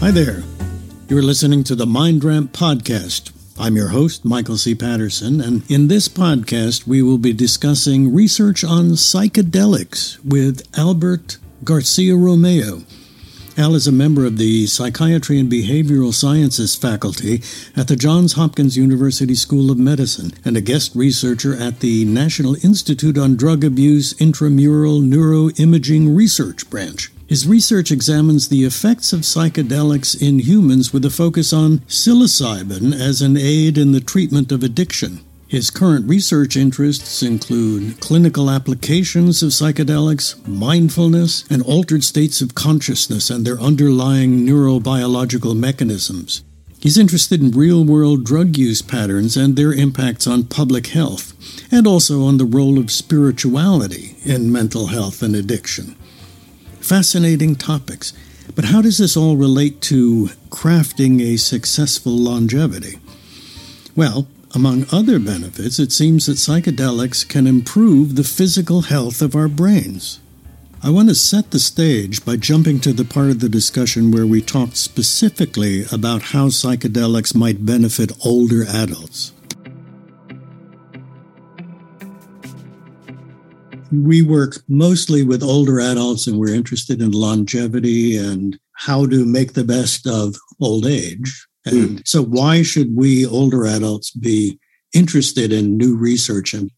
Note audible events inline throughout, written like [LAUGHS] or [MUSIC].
Hi there. You're listening to the MindRamp Podcast. I'm your host, Michael C. Patterson, and in this podcast, we will be discussing research on psychedelics with Albert Garcia Romeu. Al is a member of the Psychiatry and Behavioral Sciences faculty at the Johns Hopkins University School of Medicine and a guest researcher at the National Institute on Drug Abuse Intramural Neuroimaging Research Branch. His research examines the effects of psychedelics in humans with a focus on psilocybin as an aid in the treatment of addiction. His current research interests include clinical applications of psychedelics, mindfulness, and altered states of consciousness and their underlying neurobiological mechanisms. He's interested in real world drug use patterns and their impacts on public health, and also on the role of spirituality in mental health and addiction. Fascinating topics. But how does this all relate to crafting a successful longevity? Well, among other benefits, it seems that psychedelics can improve the physical health of our brains. I want to set the stage by jumping to the part of the discussion where we talked specifically about how psychedelics might benefit older adults. We work mostly with older adults and we're interested in longevity and how to make the best of old age. And mm. so, why should we older adults be interested in new research and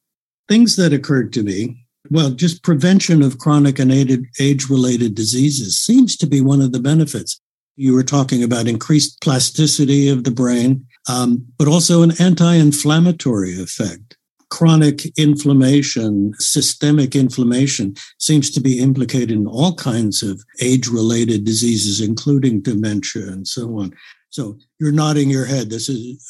things that occurred to me? Well, just prevention of chronic and age related diseases seems to be one of the benefits. You were talking about increased plasticity of the brain, um, but also an anti inflammatory effect chronic inflammation, systemic inflammation seems to be implicated in all kinds of age related diseases, including dementia and so on. So you're nodding your head. This is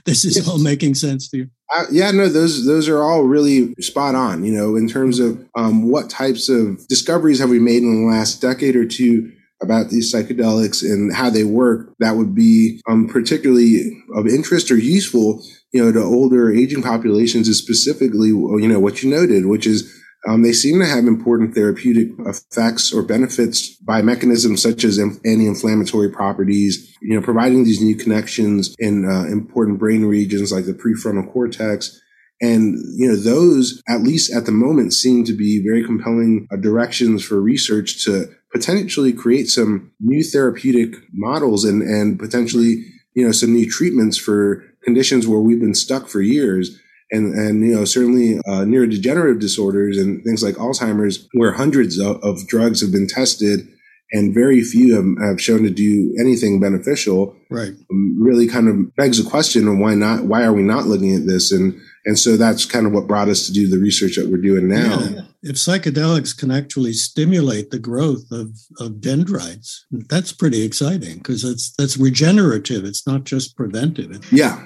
[LAUGHS] this is yes. all making sense to you. Uh, yeah, no, those those are all really spot on. You know, in terms of um, what types of discoveries have we made in the last decade or two about these psychedelics and how they work, that would be um, particularly of interest or useful you know, to older aging populations is specifically, you know, what you noted, which is um, they seem to have important therapeutic effects or benefits by mechanisms such as anti-inflammatory properties, you know, providing these new connections in uh, important brain regions like the prefrontal cortex. And, you know, those, at least at the moment, seem to be very compelling uh, directions for research to potentially create some new therapeutic models and, and potentially, you know, some new treatments for conditions where we've been stuck for years. And, and you know certainly uh, neurodegenerative disorders and things like Alzheimer's, where hundreds of, of drugs have been tested and very few have, have, shown to do anything beneficial. Right. Really kind of begs the question of why not? Why are we not looking at this? And and so that's kind of what brought us to do the research that we're doing now. Yeah. If psychedelics can actually stimulate the growth of, of dendrites, that's pretty exciting because it's that's regenerative. It's not just preventive. Yeah.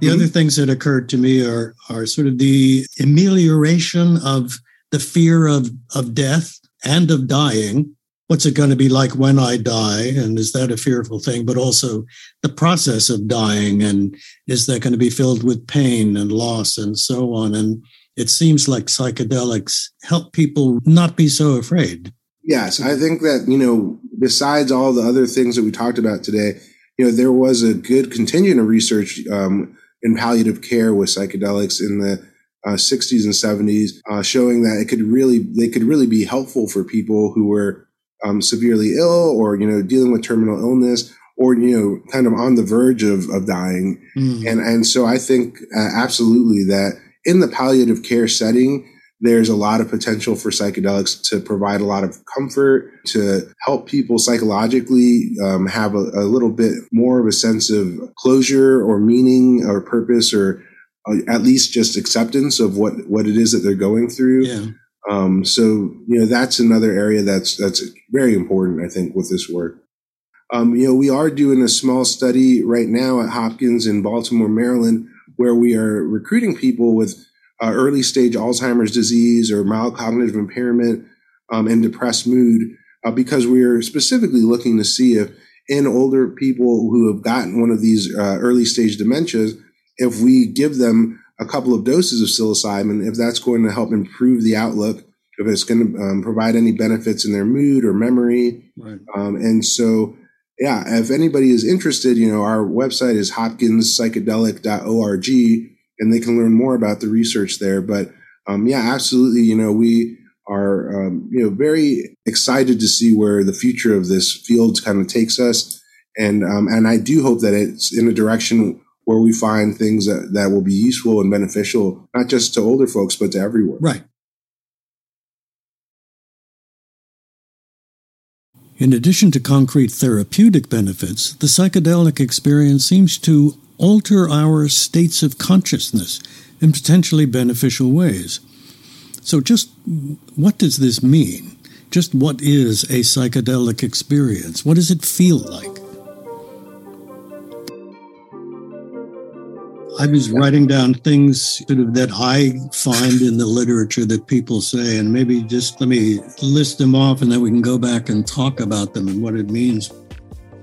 The mm-hmm. other things that occurred to me are are sort of the amelioration of the fear of of death and of dying what's it going to be like when I die? And is that a fearful thing? But also the process of dying, and is that going to be filled with pain and loss and so on? And it seems like psychedelics help people not be so afraid. Yes, I think that, you know, besides all the other things that we talked about today, you know, there was a good contingent of research um, in palliative care with psychedelics in the uh, 60s and 70s, uh, showing that it could really, they could really be helpful for people who were um, severely ill or, you know, dealing with terminal illness or, you know, kind of on the verge of, of dying. Mm. And, and so I think uh, absolutely that in the palliative care setting, there's a lot of potential for psychedelics to provide a lot of comfort, to help people psychologically um, have a, a, little bit more of a sense of closure or meaning or purpose or uh, at least just acceptance of what, what it is that they're going through. Yeah. Um, so you know that's another area that's that's very important, I think, with this work. Um, you know, we are doing a small study right now at Hopkins in Baltimore, Maryland, where we are recruiting people with uh, early stage Alzheimer's disease or mild cognitive impairment um, and depressed mood, uh, because we are specifically looking to see if in older people who have gotten one of these uh, early stage dementias, if we give them a couple of doses of psilocybin, if that's going to help improve the outlook if it's going to um, provide any benefits in their mood or memory. Right. Um, and so, yeah, if anybody is interested, you know, our website is hopkinspsychedelic.org and they can learn more about the research there. But um, yeah, absolutely. You know, we are, um, you know, very excited to see where the future of this field kind of takes us. And, um, and I do hope that it's in a direction where we find things that, that will be useful and beneficial, not just to older folks, but to everyone. Right. In addition to concrete therapeutic benefits, the psychedelic experience seems to alter our states of consciousness in potentially beneficial ways. So, just what does this mean? Just what is a psychedelic experience? What does it feel like? I was writing down things sort of that I find in the literature that people say, and maybe just let me list them off and then we can go back and talk about them and what it means.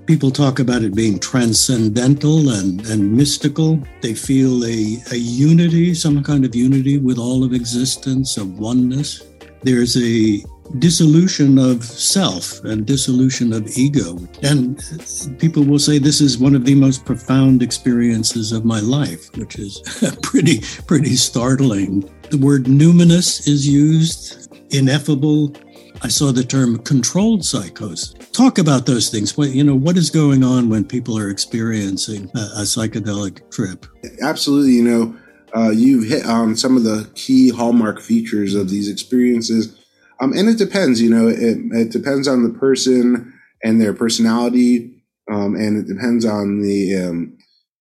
People talk about it being transcendental and, and mystical. They feel a, a unity, some kind of unity with all of existence, of oneness. There's a dissolution of self and dissolution of ego. And people will say this is one of the most profound experiences of my life, which is [LAUGHS] pretty, pretty startling. The word numinous is used, ineffable. I saw the term controlled psychosis. Talk about those things. What you know, what is going on when people are experiencing a, a psychedelic trip? Absolutely, you know, uh, you've hit on some of the key hallmark features of these experiences um, and it depends, you know, it, it depends on the person and their personality. Um, and it depends on the um,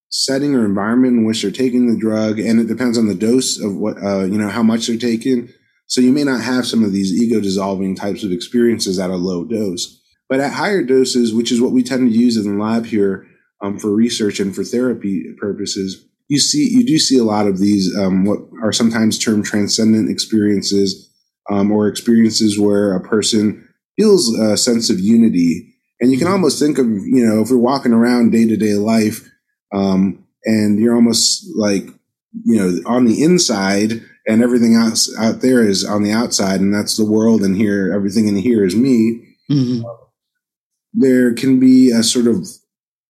setting or environment in which they're taking the drug. And it depends on the dose of what, uh, you know, how much they're taking. So you may not have some of these ego dissolving types of experiences at a low dose. But at higher doses, which is what we tend to use in the lab here um, for research and for therapy purposes, you see, you do see a lot of these, um, what are sometimes termed transcendent experiences um, or experiences where a person feels a sense of unity. And you can mm-hmm. almost think of, you know, if we're walking around day to day life, um, and you're almost like, you know, on the inside and everything else out there is on the outside and that's the world and here, everything in here is me. Mm-hmm. There can be a sort of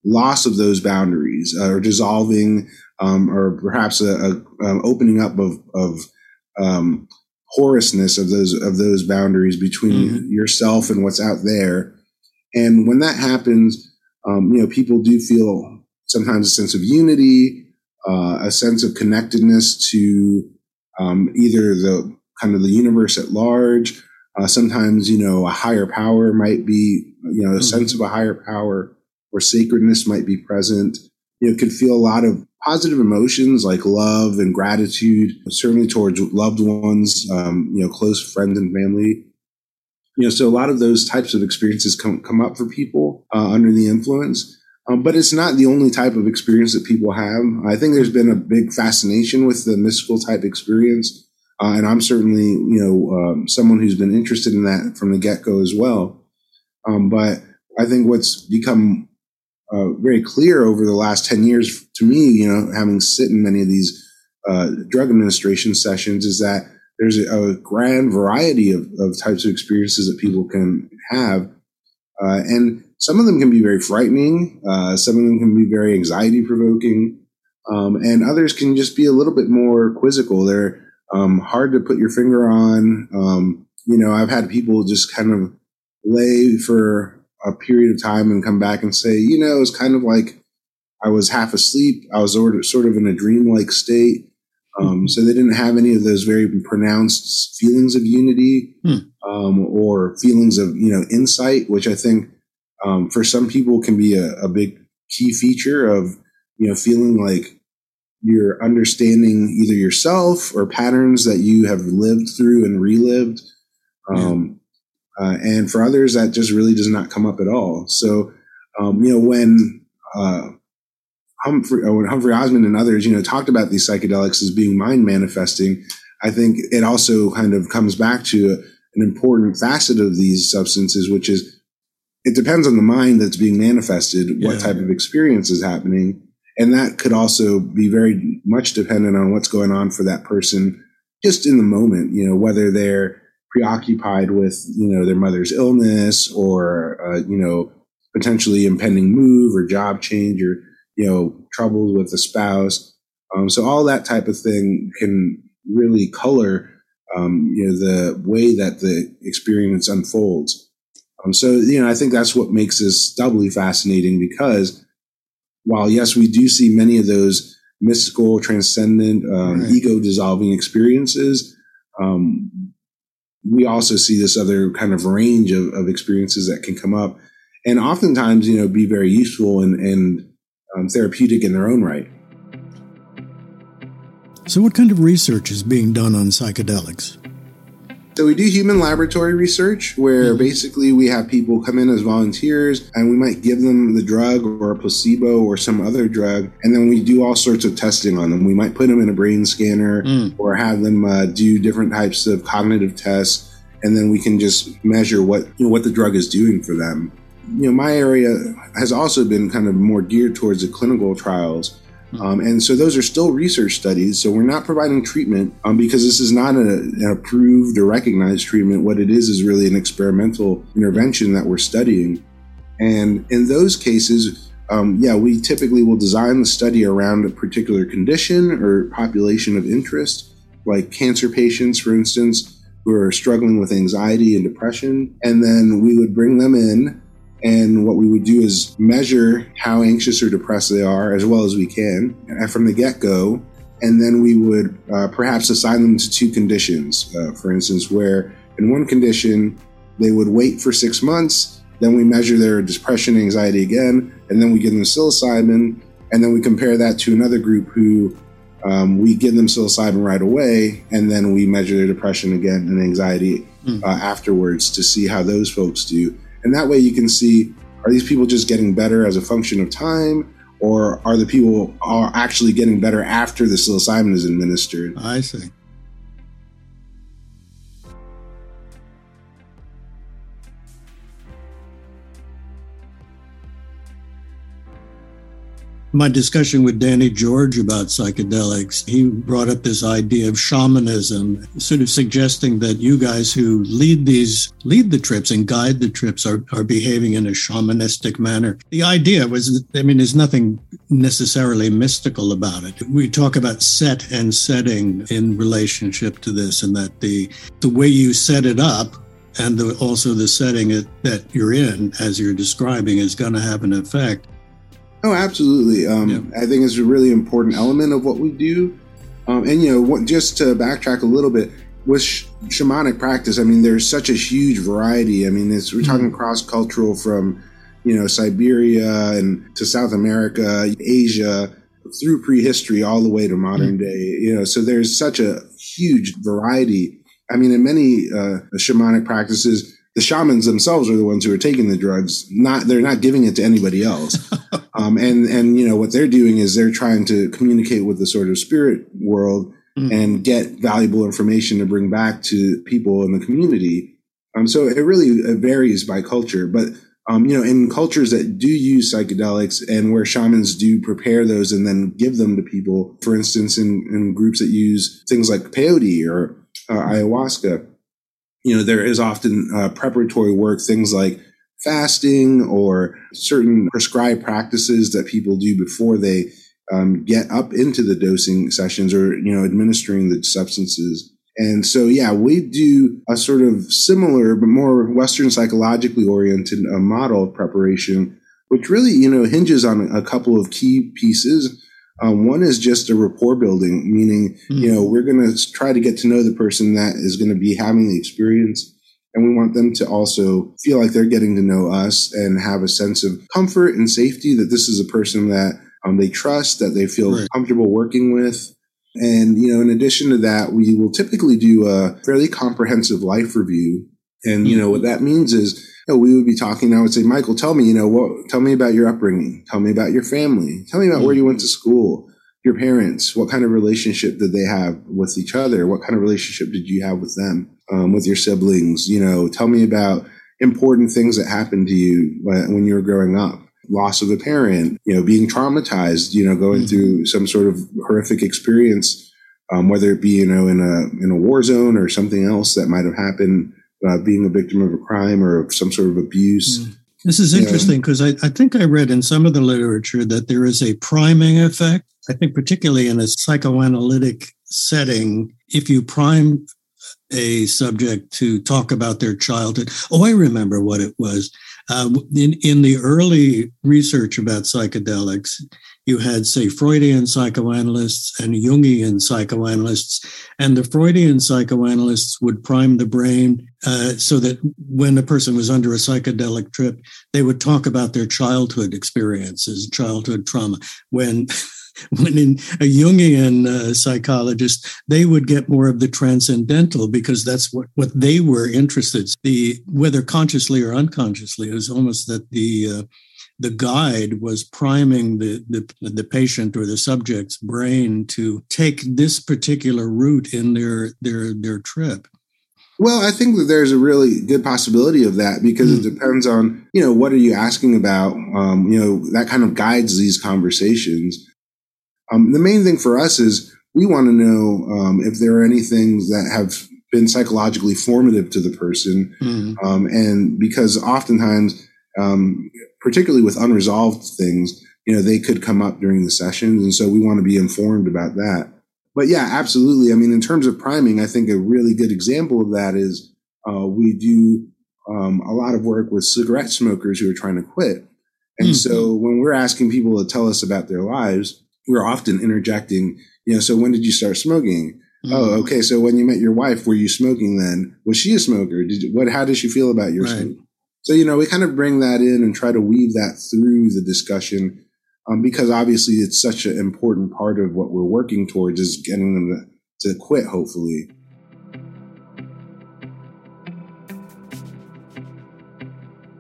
loss of those boundaries uh, or dissolving, um, or perhaps a, a, a, opening up of, of um, porousness of those of those boundaries between mm-hmm. yourself and what's out there. And when that happens, um, you know, people do feel sometimes a sense of unity, uh, a sense of connectedness to um, either the kind of the universe at large. Uh, sometimes, you know, a higher power might be, you know, a mm-hmm. sense of a higher power or sacredness might be present. You know, could feel a lot of positive emotions like love and gratitude, certainly towards loved ones, um, you know, close friends and family. You know, so a lot of those types of experiences come, come up for people uh, under the influence. Um, but it's not the only type of experience that people have. I think there's been a big fascination with the mystical type experience. Uh, and I'm certainly, you know, um, someone who's been interested in that from the get go as well. Um, but I think what's become uh, very clear over the last 10 years to me, you know, having sit in many of these uh, drug administration sessions is that there's a, a grand variety of, of, types of experiences that people can have. Uh, and some of them can be very frightening. Uh, some of them can be very anxiety provoking. Um, and others can just be a little bit more quizzical. They're um, hard to put your finger on. Um, you know, I've had people just kind of lay for a period of time and come back and say, you know, it's kind of like I was half asleep. I was sort of in a dreamlike state. Um, mm-hmm. So they didn't have any of those very pronounced feelings of unity hmm. um, or feelings of you know insight, which I think um, for some people can be a, a, big key feature of you know feeling like you're understanding either yourself or patterns that you have lived through and relived. Um, uh, and for others, that just really does not come up at all. So, um, you know, when, uh, Humphrey, uh, when Humphrey Osmond and others, you know, talked about these psychedelics as being mind manifesting, I think it also kind of comes back to a, an important facet of these substances, which is it depends on the mind that's being manifested, yeah. what type of experience is happening. And that could also be very much dependent on what's going on for that person just in the moment, you know, whether they're preoccupied with, you know, their mother's illness or, uh, you know, potentially impending move or job change or, you know, troubles with a spouse. Um, so all that type of thing can really color, um, you know, the way that the experience unfolds. Um, so, you know, I think that's what makes this doubly fascinating because while yes, we do see many of those mystical, transcendent, um, right. ego dissolving experiences, um, we also see this other kind of range of, of, experiences that can come up and oftentimes, you know, be very useful and, and um, therapeutic in their own right. So, what kind of research is being done on psychedelics? So we do human laboratory research where mm-hmm. basically we have people come in as volunteers and we might give them the drug or a placebo or some other drug. And then we do all sorts of testing on them. We might put them in a brain scanner mm. or have them uh, do different types of cognitive tests. And then we can just measure what, you know, what the drug is doing for them. You know, my area has also been kind of more geared towards the clinical trials. Um, and so those are still research studies. So we're not providing treatment um, because this is not a, an approved or recognized treatment. What it is is really an experimental intervention that we're studying. And in those cases, um, yeah, we typically will design the study around a particular condition or population of interest, like cancer patients, for instance, who are struggling with anxiety and depression. And then we would bring them in and what we would do is measure how anxious or depressed they are as well as we can from the get go. And then we would uh, perhaps assign them to two conditions. Uh, for instance, where in one condition, they would wait for six months, then we measure their depression, and anxiety again, and then we give them psilocybin. And then we compare that to another group who um, we give them psilocybin right away, and then we measure their depression again and anxiety mm. uh, afterwards to see how those folks do. And that way you can see are these people just getting better as a function of time or are the people are actually getting better after the psilocybin is administered? I see. My discussion with Danny George about psychedelics, he brought up this idea of shamanism, sort of suggesting that you guys who lead these, lead the trips and guide the trips are, are behaving in a shamanistic manner. The idea was, I mean, there's nothing necessarily mystical about it. We talk about set and setting in relationship to this, and that the, the way you set it up and the, also the setting that you're in, as you're describing, is going to have an effect. Oh, absolutely. Um, yeah. I think it's a really important element of what we do. Um, and, you know, what, just to backtrack a little bit, with sh- shamanic practice, I mean, there's such a huge variety. I mean, we're mm-hmm. talking cross cultural from, you know, Siberia and to South America, Asia, through prehistory all the way to modern mm-hmm. day. You know, so there's such a huge variety. I mean, in many uh, shamanic practices, the shamans themselves are the ones who are taking the drugs. Not they're not giving it to anybody else. [LAUGHS] um, and and you know what they're doing is they're trying to communicate with the sort of spirit world mm. and get valuable information to bring back to people in the community. Um, so it really varies by culture, but um, you know, in cultures that do use psychedelics and where shamans do prepare those and then give them to people, for instance, in, in groups that use things like peyote or uh, ayahuasca, you know, there is often uh, preparatory work, things like fasting or certain prescribed practices that people do before they um, get up into the dosing sessions or, you know, administering the substances. And so, yeah, we do a sort of similar, but more Western psychologically oriented uh, model of preparation, which really, you know, hinges on a couple of key pieces. Um, one is just a rapport building, meaning, mm-hmm. you know, we're going to try to get to know the person that is going to be having the experience. And we want them to also feel like they're getting to know us and have a sense of comfort and safety that this is a person that um, they trust, that they feel right. comfortable working with. And, you know, in addition to that, we will typically do a fairly comprehensive life review. And, you know, what that means is, you know, we would be talking. I would say, Michael, tell me, you know, what, tell me about your upbringing. Tell me about your family. Tell me about where you went to school, your parents. What kind of relationship did they have with each other? What kind of relationship did you have with them, um, with your siblings? You know, tell me about important things that happened to you when you were growing up. Loss of a parent, you know, being traumatized, you know, going mm-hmm. through some sort of horrific experience um, whether it be you know in a in a war zone or something else that might have happened, uh, being a victim of a crime or of some sort of abuse. Mm. This is interesting because I, I think I read in some of the literature that there is a priming effect. I think particularly in a psychoanalytic setting, if you prime a subject to talk about their childhood. Oh, I remember what it was. Uh, in in the early research about psychedelics, you had, say, Freudian psychoanalysts and Jungian psychoanalysts, and the Freudian psychoanalysts would prime the brain uh, so that when a person was under a psychedelic trip, they would talk about their childhood experiences, childhood trauma. When [LAUGHS] when in a Jungian uh, psychologist, they would get more of the transcendental because that's what, what they were interested. In. The whether consciously or unconsciously, it was almost that the uh, the guide was priming the, the, the patient or the subject's brain to take this particular route in their their their trip. Well, I think that there's a really good possibility of that because mm. it hmm. depends on you know what are you asking about. Um, you know that kind of guides these conversations. Um, the main thing for us is we want to know um, if there are any things that have been psychologically formative to the person, mm. and because oftentimes um, particularly with unresolved things, you know, they could come up during the sessions. And so we want to be informed about that. But yeah, absolutely. I mean, in terms of priming, I think a really good example of that is uh, we do um, a lot of work with cigarette smokers who are trying to quit. And mm-hmm. so when we're asking people to tell us about their lives, we're often interjecting, you know, so when did you start smoking? Mm-hmm. Oh, okay. So when you met your wife, were you smoking then? Was she a smoker? Did you, what? How did she feel about your right. smoking? So, you know, we kind of bring that in and try to weave that through the discussion um, because obviously it's such an important part of what we're working towards is getting them to, to quit, hopefully.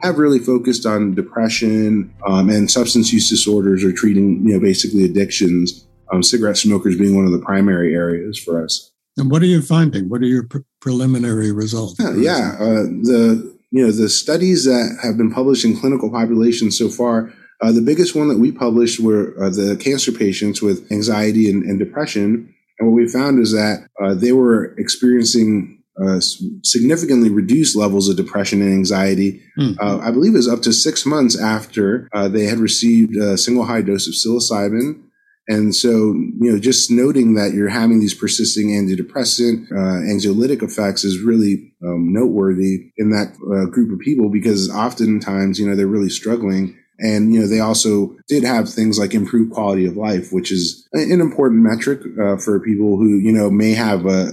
Have really focused on depression um, and substance use disorders or treating, you know, basically addictions. Um, cigarette smokers being one of the primary areas for us. And what are you finding? What are your pre- preliminary results? Yeah, yeah uh, the you know, the studies that have been published in clinical populations so far, uh, the biggest one that we published were uh, the cancer patients with anxiety and, and, depression. And what we found is that uh, they were experiencing uh, significantly reduced levels of depression and anxiety. Mm. I believe it was up to six months after uh, they had received a single high dose of psilocybin and so, you know, just noting that you're having these persisting antidepressant, uh, anxiolytic effects is really um, noteworthy in that uh, group of people because oftentimes, you know, they're really struggling. And, you know, they also did have things like improved quality of life, which is an important metric uh, for people who, you know, may have a,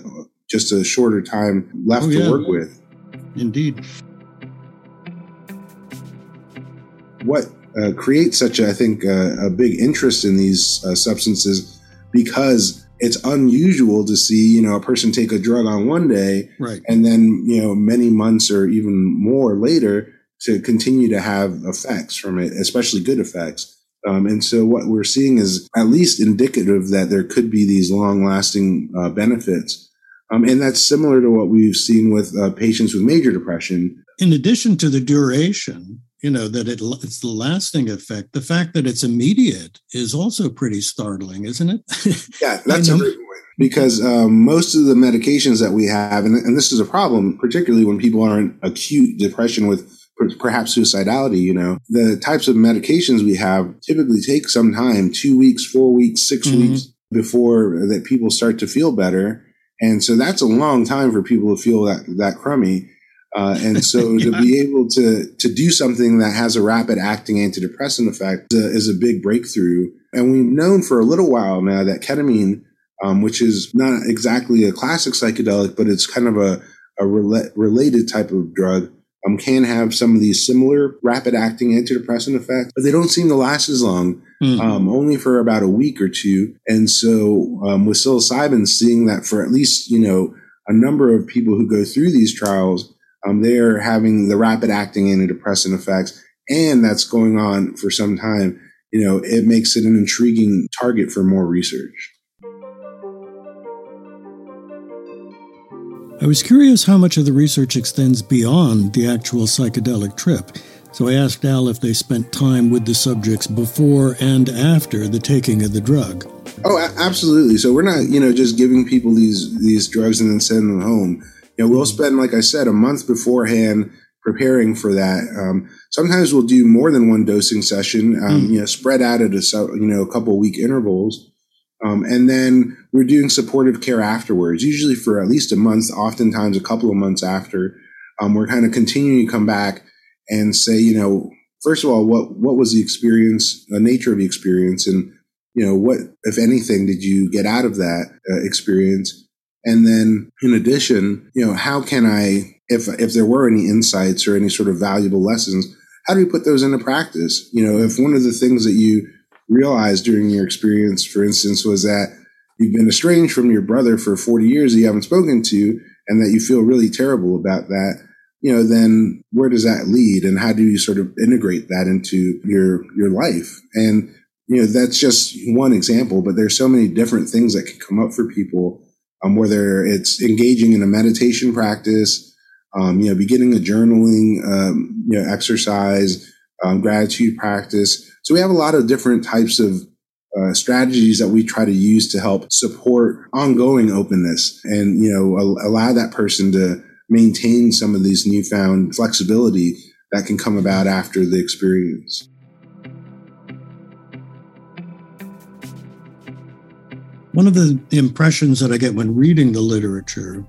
just a shorter time left oh, yeah. to work with. Indeed. What uh, create such, a, I think, uh, a big interest in these uh, substances because it's unusual to see, you know, a person take a drug on one day, right. and then, you know, many months or even more later to continue to have effects from it, especially good effects. Um, and so what we're seeing is at least indicative that there could be these long lasting uh, benefits. Um, and that's similar to what we've seen with uh, patients with major depression. In addition to the duration, you know that it, it's the lasting effect. The fact that it's immediate is also pretty startling isn't it? [LAUGHS] Yeah that's a great point. Because um, most of the medications that we have and, and, this is a problem particularly when people are in acute depression with perhaps suicidality you know the types of medications we have typically take some time two weeks four weeks 6 mm-hmm. weeks before that people start to feel better. And so that's a long time for people to feel that that crummy uh, and so [LAUGHS] yeah. to be able to to do something that has a rapid acting antidepressant effect is a, is a big breakthrough. And we've known for a little while now that ketamine, um, which is not exactly a classic psychedelic, but it's kind of a, a rela- related type of drug, um, can have some of these similar rapid acting antidepressant effects, but they don't seem to last as long, mm-hmm. um, only for about a week or two. And so um, with psilocybin, seeing that for at least, you know, a number of people who go through these trials, um, they are having the rapid acting antidepressant effects, and that's going on for some time. You know, it makes it an intriguing target for more research. I was curious how much of the research extends beyond the actual psychedelic trip. So I asked Al if they spent time with the subjects before and after the taking of the drug. Oh, absolutely. So we're not, you know, just giving people these these drugs and then sending them home. Know, we'll mm-hmm. spend, like I said, a month beforehand preparing for that. Um, sometimes we'll do more than one dosing session, um, mm. you know, spread out at a you know a couple week intervals. Um, and then we're doing supportive care afterwards, usually for at least a month, oftentimes a couple of months after. Um, we're kind of continuing to come back and say, you know, first of all, what what was the experience, the nature of the experience, and you know, what if anything did you get out of that uh, experience? And then, in addition, you know, how can I, if if there were any insights or any sort of valuable lessons, how do we put those into practice? You know, if one of the things that you realized during your experience, for instance, was that you've been estranged from your brother for 40 years that you haven't spoken to, and that you feel really terrible about that, you know, then where does that lead, and how do you sort of integrate that into your your life? And you know, that's just one example, but there's so many different things that can come up for people, um, whether it's engaging in a meditation practice, um, you know, beginning a journaling, um, you know, exercise, um, gratitude practice. So we have a lot of different types of uh, strategies that we try to use to help support ongoing openness and, you know, allow that person to maintain some of these newfound flexibility that can come about after the experience. One of the impressions that I get when reading the literature,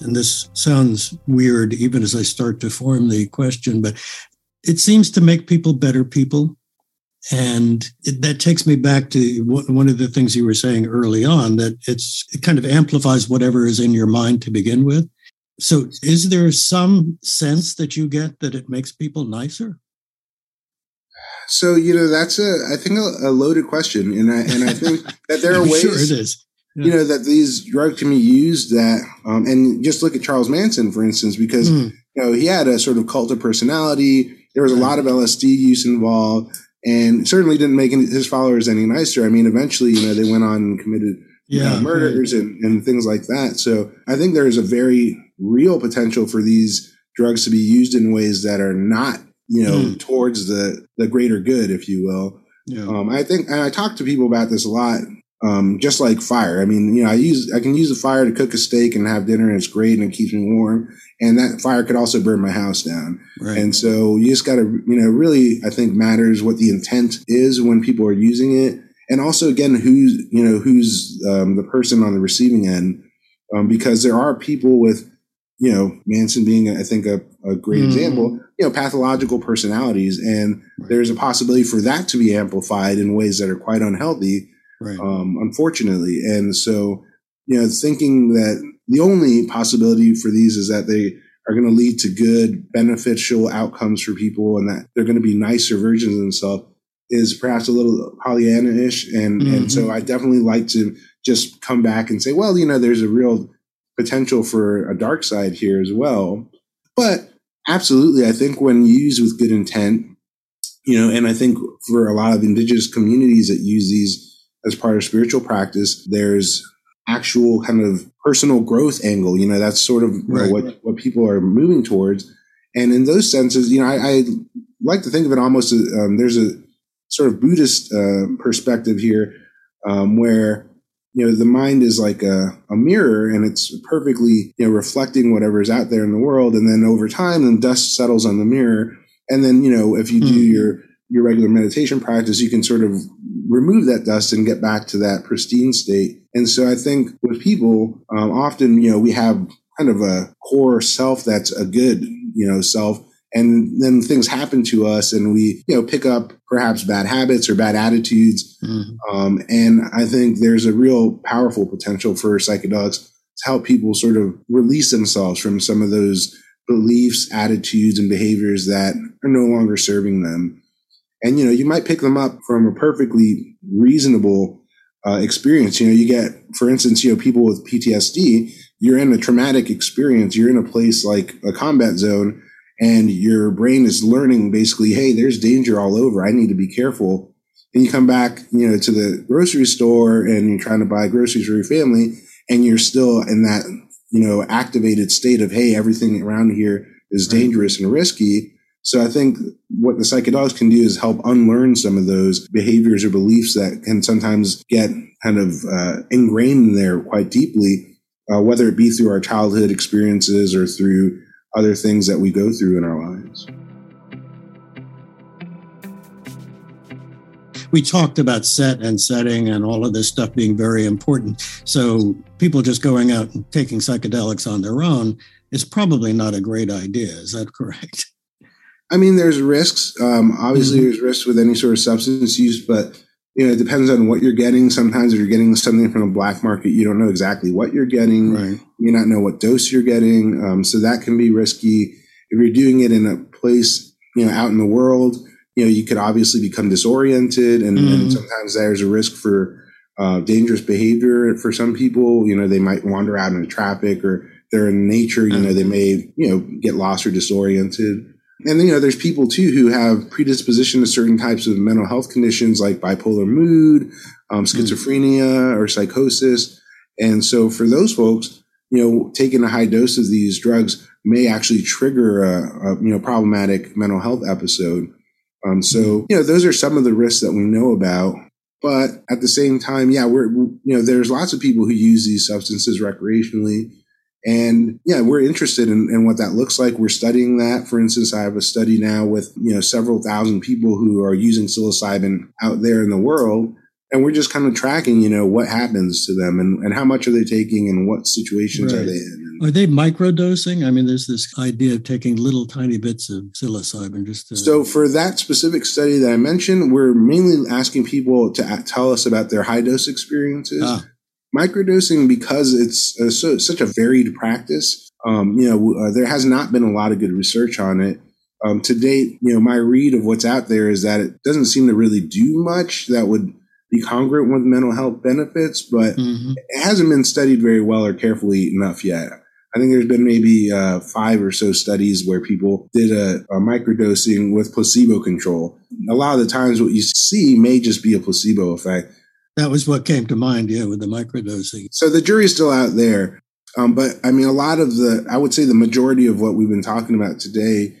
and this sounds weird even as I start to form the question, but it seems to make people better people. And it, that takes me back to one of the things you were saying early on that it's it kind of amplifies whatever is in your mind to begin with. So, is there some sense that you get that it makes people nicer? So you know that's a I think a, a loaded question, and I and I think that there [LAUGHS] are ways. Sure, it is. Yeah. You know that these drugs can be used that, um, and just look at Charles Manson for instance, because mm. you know he had a sort of cult of personality. There was a lot of LSD use involved, and certainly didn't make his followers any nicer. I mean, eventually, you know, they went on and committed yeah, murders right. and, and things like that. So I think there's a very real potential for these drugs to be used in ways that are not you know, mm. towards the the greater good, if you will. Yeah. Um, I think, and I talk to people about this a lot. Um, just like fire. I mean, you know, I use I can use the fire to cook a steak and have dinner, and it's great and it keeps me warm. And that fire could also burn my house down. Right. And so you just got to, you know, really, I think matters what the intent is when people are using it, and also again, who's you know who's um, the person on the receiving end, um, because there are people with you know, Manson being, I think, a, a great mm. example, you know, pathological personalities. And right. there's a possibility for that to be amplified in ways that are quite unhealthy, right. um, unfortunately. And so, you know, thinking that the only possibility for these is that they are going to lead to good, beneficial outcomes for people and that they're going to be nicer versions of themselves is perhaps a little Pollyanna-ish. And, mm-hmm. and so mm-hmm. I definitely like to just come back and say, well, you know, there's a real potential for a dark side here as well. But absolutely, I think when used with good intent, you know, and I think for a lot of indigenous communities that use these as part of spiritual practice, there's actual kind of personal growth angle. You know, that's sort of right. know, what, what people are moving towards. And in those senses, you know, I, I like to think of it almost as um, there's a sort of Buddhist uh, perspective here um, where you know the mind is like a, a mirror and it's perfectly you know reflecting whatever's out there in the world. And then over time then dust settles on the mirror. And then you know if you do mm. your your regular meditation practice you can sort of remove that dust and get back to that pristine state. And so i think with people um, often you know we have kind of a core self that's a good you know self and then things happen to us and we you know pick up perhaps bad habits or bad attitudes. Mm-hmm. um, and i think there's a real powerful potential for psychedelics to help people sort of release themselves from some of those beliefs attitudes and behaviors that are no longer serving them. And you know you might pick them up from a perfectly reasonable uh, experience. You know you get for instance you know people with ptsd you're in a traumatic experience. You're in a place like a combat zone and your brain is learning basically, hey, there's danger all over. I need to be careful. And you come back, you know, to the grocery store and you're trying to buy groceries for your family and you're still in that, you know, activated state of, hey, everything around here is dangerous and risky. So I think what the psychedelics can do is help unlearn some of those behaviors or beliefs that can sometimes get kind of uh, ingrained in there quite deeply, uh, whether it be through our childhood experiences or through other things that we go through in our lives. we talked about set and setting and all of this stuff being very important. So people just going out and taking psychedelics on their own is probably not a great idea. Is that correct? I mean, there's risks. Um, obviously, mm-hmm. there's risks with any sort of substance use, but you know, it depends on what you're getting. Sometimes if you're getting something from a black market, you don't know exactly what you're getting. Right. You may not know what dose you're getting. Um, so that can be risky. If you're doing it in a place, you know, out in the world, you know, you could obviously become disoriented, and, mm-hmm. and sometimes there's a risk for uh, dangerous behavior for some people. You know, they might wander out into traffic, or they're in nature. You know, they may you know get lost or disoriented. And then, you know, there's people too who have predisposition to certain types of mental health conditions like bipolar mood, um, mm. schizophrenia, mm. or psychosis. And so for those folks, you know, taking a high dose of these drugs may actually trigger a, a you know problematic mental health episode. Um, so, you know, those are some of the risks that we know about. But at the same time, yeah, we're, you know, there's lots of people who use these substances recreationally. And yeah, we're interested in, in, what that looks like. We're studying that. For instance, I have a study now with, you know, several thousand people who are using psilocybin out there in the world. And we're just kind of tracking, you know, what happens to them and, and how much are they taking and what situations right. are they in. Are they microdosing? I mean, there's this idea of taking little tiny bits of psilocybin just to. So, for that specific study that I mentioned, we're mainly asking people to tell us about their high dose experiences. Ah. Microdosing, because it's a, so, such a varied practice, um, you know, uh, there has not been a lot of good research on it. Um, to date, you know, my read of what's out there is that it doesn't seem to really do much that would be congruent with mental health benefits, but mm-hmm. it hasn't been studied very well or carefully enough yet. I think there's been maybe uh, five or so studies where people did a, a microdosing with placebo control. A lot of the times, what you see may just be a placebo effect. That was what came to mind, yeah, with the microdosing. So the jury's still out there. Um, but I mean, a lot of the, I would say the majority of what we've been talking about today,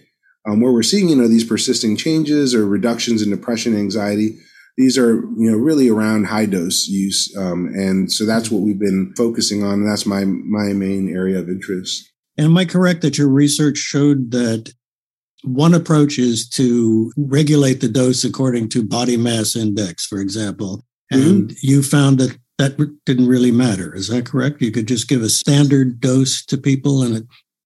um, where we're seeing, you know, these persisting changes or reductions in depression, anxiety, these are you know really around high dose use, um, and so that's what we've been focusing on. And that's my my main area of interest. And am I correct that your research showed that one approach is to regulate the dose according to body mass index, for example. And mm-hmm. you found that that didn't really matter. Is that correct? You could just give a standard dose to people and it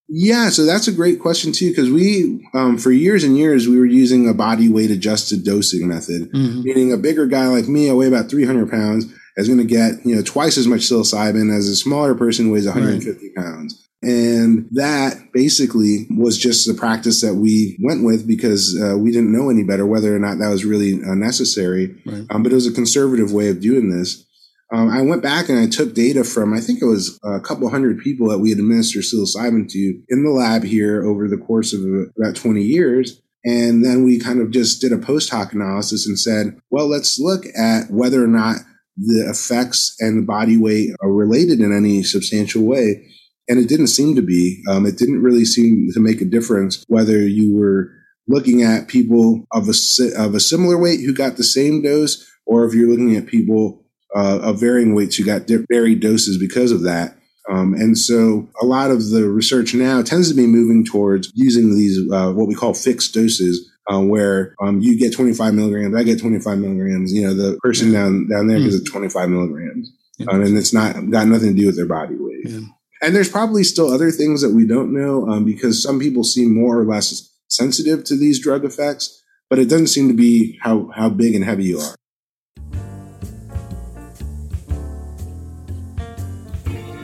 yeah, so that's a great question too, because we, um, for years and years, we were using a body weight adjusted dosing method, mm-hmm. meaning a bigger guy like me, I weigh about 300 pounds, is going to get, you know, twice as much psilocybin as a smaller person weighs 150 right. pounds. And that basically was just the practice that we went with because uh, we didn't know any better whether or not that was really uh, necessary. Right. Um, but it was a conservative way of doing this. Um, I went back and I took data from, I think it was a couple hundred people that we had administered psilocybin to in the lab here over the course of about 20 years. And then we kind of just did a post hoc analysis and said, well, let's look at whether or not the effects and the body weight are related in any substantial way. And it didn't seem to be. Um, it didn't really seem to make a difference whether you were looking at people of a, of a similar weight who got the same dose or if you're looking at people uh, of varying weights. who got varied doses because of that. Um, and so a lot of the research now tends to be moving towards using these, uh, what we call fixed doses, uh, where um, you get 25 milligrams, I get 25 milligrams, you know, the person down, down there mm. gets 25 milligrams. Yeah. Um, and it's not got nothing to do with their body weight. Yeah. And there's probably still other things that we don't know um, because some people seem more or less sensitive to these drug effects, but it doesn't seem to be how, how big and heavy you are.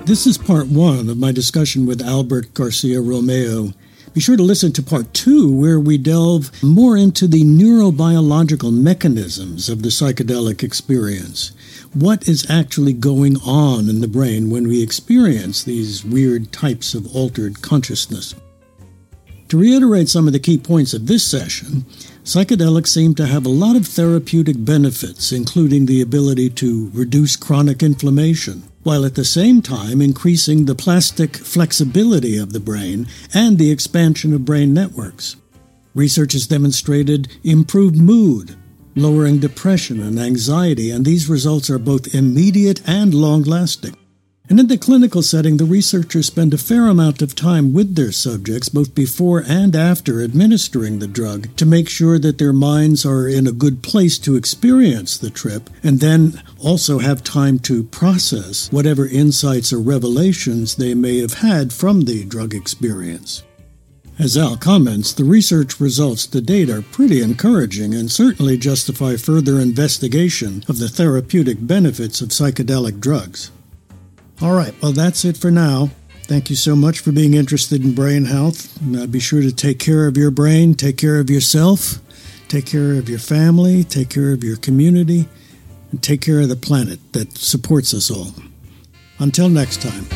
This is part one of my discussion with Albert Garcia Romeu. Be sure to listen to part two, where we delve more into the neurobiological mechanisms of the psychedelic experience. What is actually going on in the brain when we experience these weird types of altered consciousness? To reiterate some of the key points of this session, psychedelics seem to have a lot of therapeutic benefits, including the ability to reduce chronic inflammation, while at the same time increasing the plastic flexibility of the brain and the expansion of brain networks. Research has demonstrated improved mood, lowering depression and anxiety, and these results are both immediate and long lasting. And in the clinical setting, the researchers spend a fair amount of time with their subjects, both before and after administering the drug, to make sure that their minds are in a good place to experience the trip, and then also have time to process whatever insights or revelations they may have had from the drug experience. As Al comments, the research results to date are pretty encouraging and certainly justify further investigation of the therapeutic benefits of psychedelic drugs. All right, well, that's it for now. Thank you so much for being interested in brain health. Be sure to take care of your brain, take care of yourself, take care of your family, take care of your community, and take care of the planet that supports us all. Until next time.